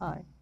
Hi